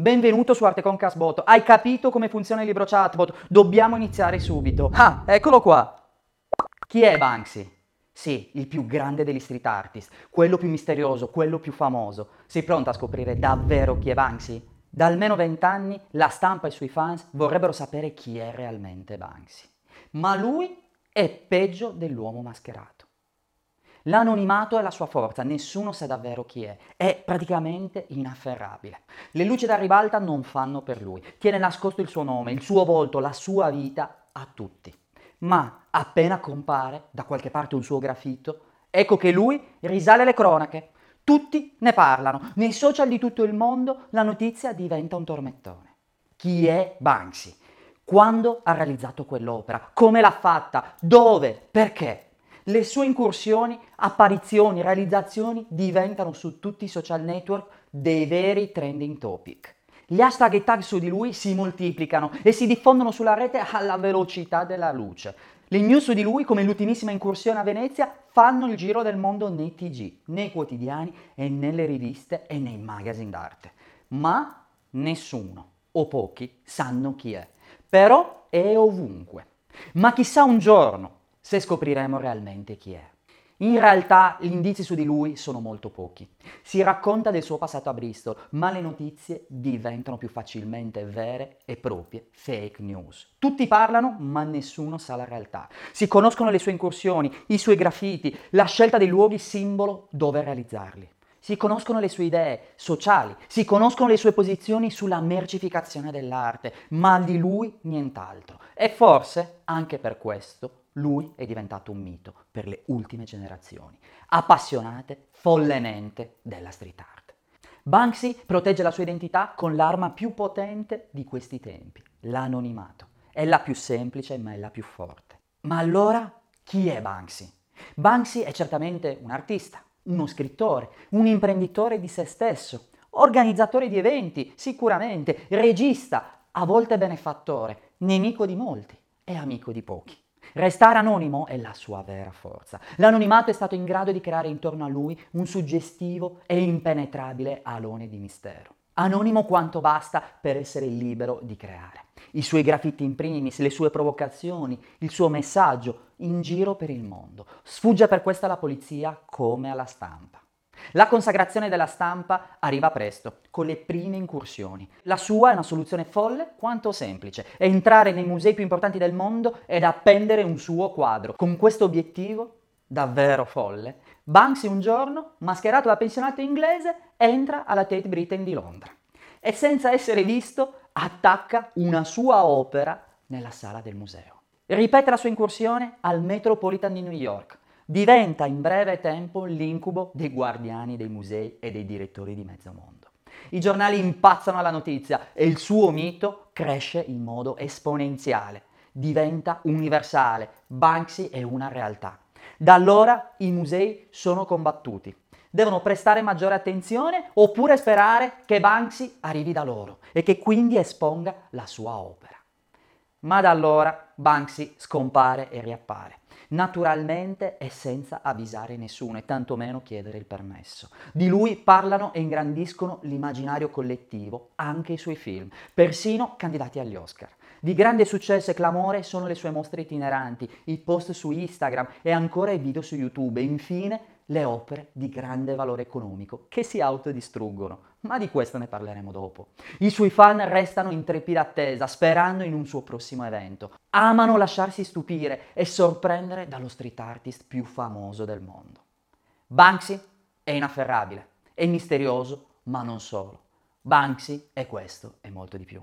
Benvenuto su Arte con Casbot. Hai capito come funziona il libro chatbot? Dobbiamo iniziare subito. Ah, eccolo qua. Chi è Banksy? Sì, il più grande degli street artist, quello più misterioso, quello più famoso. Sei pronto a scoprire davvero chi è Banksy? Da almeno vent'anni la stampa e i suoi fans vorrebbero sapere chi è realmente Banksy. Ma lui è peggio dell'uomo mascherato. L'anonimato è la sua forza, nessuno sa davvero chi è, è praticamente inafferrabile. Le luci da ribalta non fanno per lui, tiene nascosto il suo nome, il suo volto, la sua vita a tutti. Ma appena compare da qualche parte un suo graffito, ecco che lui risale le cronache. Tutti ne parlano, nei social di tutto il mondo la notizia diventa un tormentone. Chi è Banksy? Quando ha realizzato quell'opera? Come l'ha fatta? Dove? Perché? Le sue incursioni, apparizioni, realizzazioni diventano su tutti i social network dei veri trending topic. Gli hashtag e tag su di lui si moltiplicano e si diffondono sulla rete alla velocità della luce. Le news su di lui, come l'ultimissima incursione a Venezia, fanno il giro del mondo nei TG, nei quotidiani e nelle riviste e nei magazine d'arte. Ma nessuno o pochi sanno chi è. Però è ovunque. Ma chissà un giorno se scopriremo realmente chi è. In realtà gli indizi su di lui sono molto pochi. Si racconta del suo passato a Bristol, ma le notizie diventano più facilmente vere e proprie fake news. Tutti parlano, ma nessuno sa la realtà. Si conoscono le sue incursioni, i suoi graffiti, la scelta dei luoghi simbolo dove realizzarli. Si conoscono le sue idee sociali, si conoscono le sue posizioni sulla mercificazione dell'arte, ma di lui nient'altro. E forse, anche per questo, lui è diventato un mito per le ultime generazioni, appassionate follemente della street art. Banksy protegge la sua identità con l'arma più potente di questi tempi, l'anonimato. È la più semplice ma è la più forte. Ma allora chi è Banksy? Banksy è certamente un artista, uno scrittore, un imprenditore di se stesso, organizzatore di eventi, sicuramente, regista, a volte benefattore, nemico di molti e amico di pochi. Restare anonimo è la sua vera forza. L'anonimato è stato in grado di creare intorno a lui un suggestivo e impenetrabile alone di mistero. Anonimo quanto basta per essere libero di creare. I suoi graffiti in primis, le sue provocazioni, il suo messaggio in giro per il mondo. Sfugge per questo alla polizia come alla stampa. La consacrazione della stampa arriva presto, con le prime incursioni. La sua è una soluzione folle quanto semplice, è entrare nei musei più importanti del mondo ed appendere un suo quadro. Con questo obiettivo, davvero folle, Banksy un giorno, mascherato da pensionato inglese, entra alla Tate Britain di Londra e senza essere visto attacca una sua opera nella sala del museo. Ripete la sua incursione al Metropolitan di New York, diventa in breve tempo l'incubo dei guardiani dei musei e dei direttori di mezzo mondo. I giornali impazzano alla notizia e il suo mito cresce in modo esponenziale, diventa universale, Banksy è una realtà. Da allora i musei sono combattuti. Devono prestare maggiore attenzione oppure sperare che Banksy arrivi da loro e che quindi esponga la sua opera. Ma da allora Banksy scompare e riappare naturalmente e senza avvisare nessuno e tantomeno chiedere il permesso. Di lui parlano e ingrandiscono l'immaginario collettivo, anche i suoi film, persino candidati agli Oscar. Di grande successo e clamore sono le sue mostre itineranti, i post su Instagram e ancora i video su YouTube e infine le opere di grande valore economico che si autodistruggono, ma di questo ne parleremo dopo. I suoi fan restano in trepida attesa, sperando in un suo prossimo evento. Amano lasciarsi stupire e sorprendere dallo street artist più famoso del mondo. Banksy è inafferrabile, è misterioso, ma non solo. Banksy è questo e molto di più.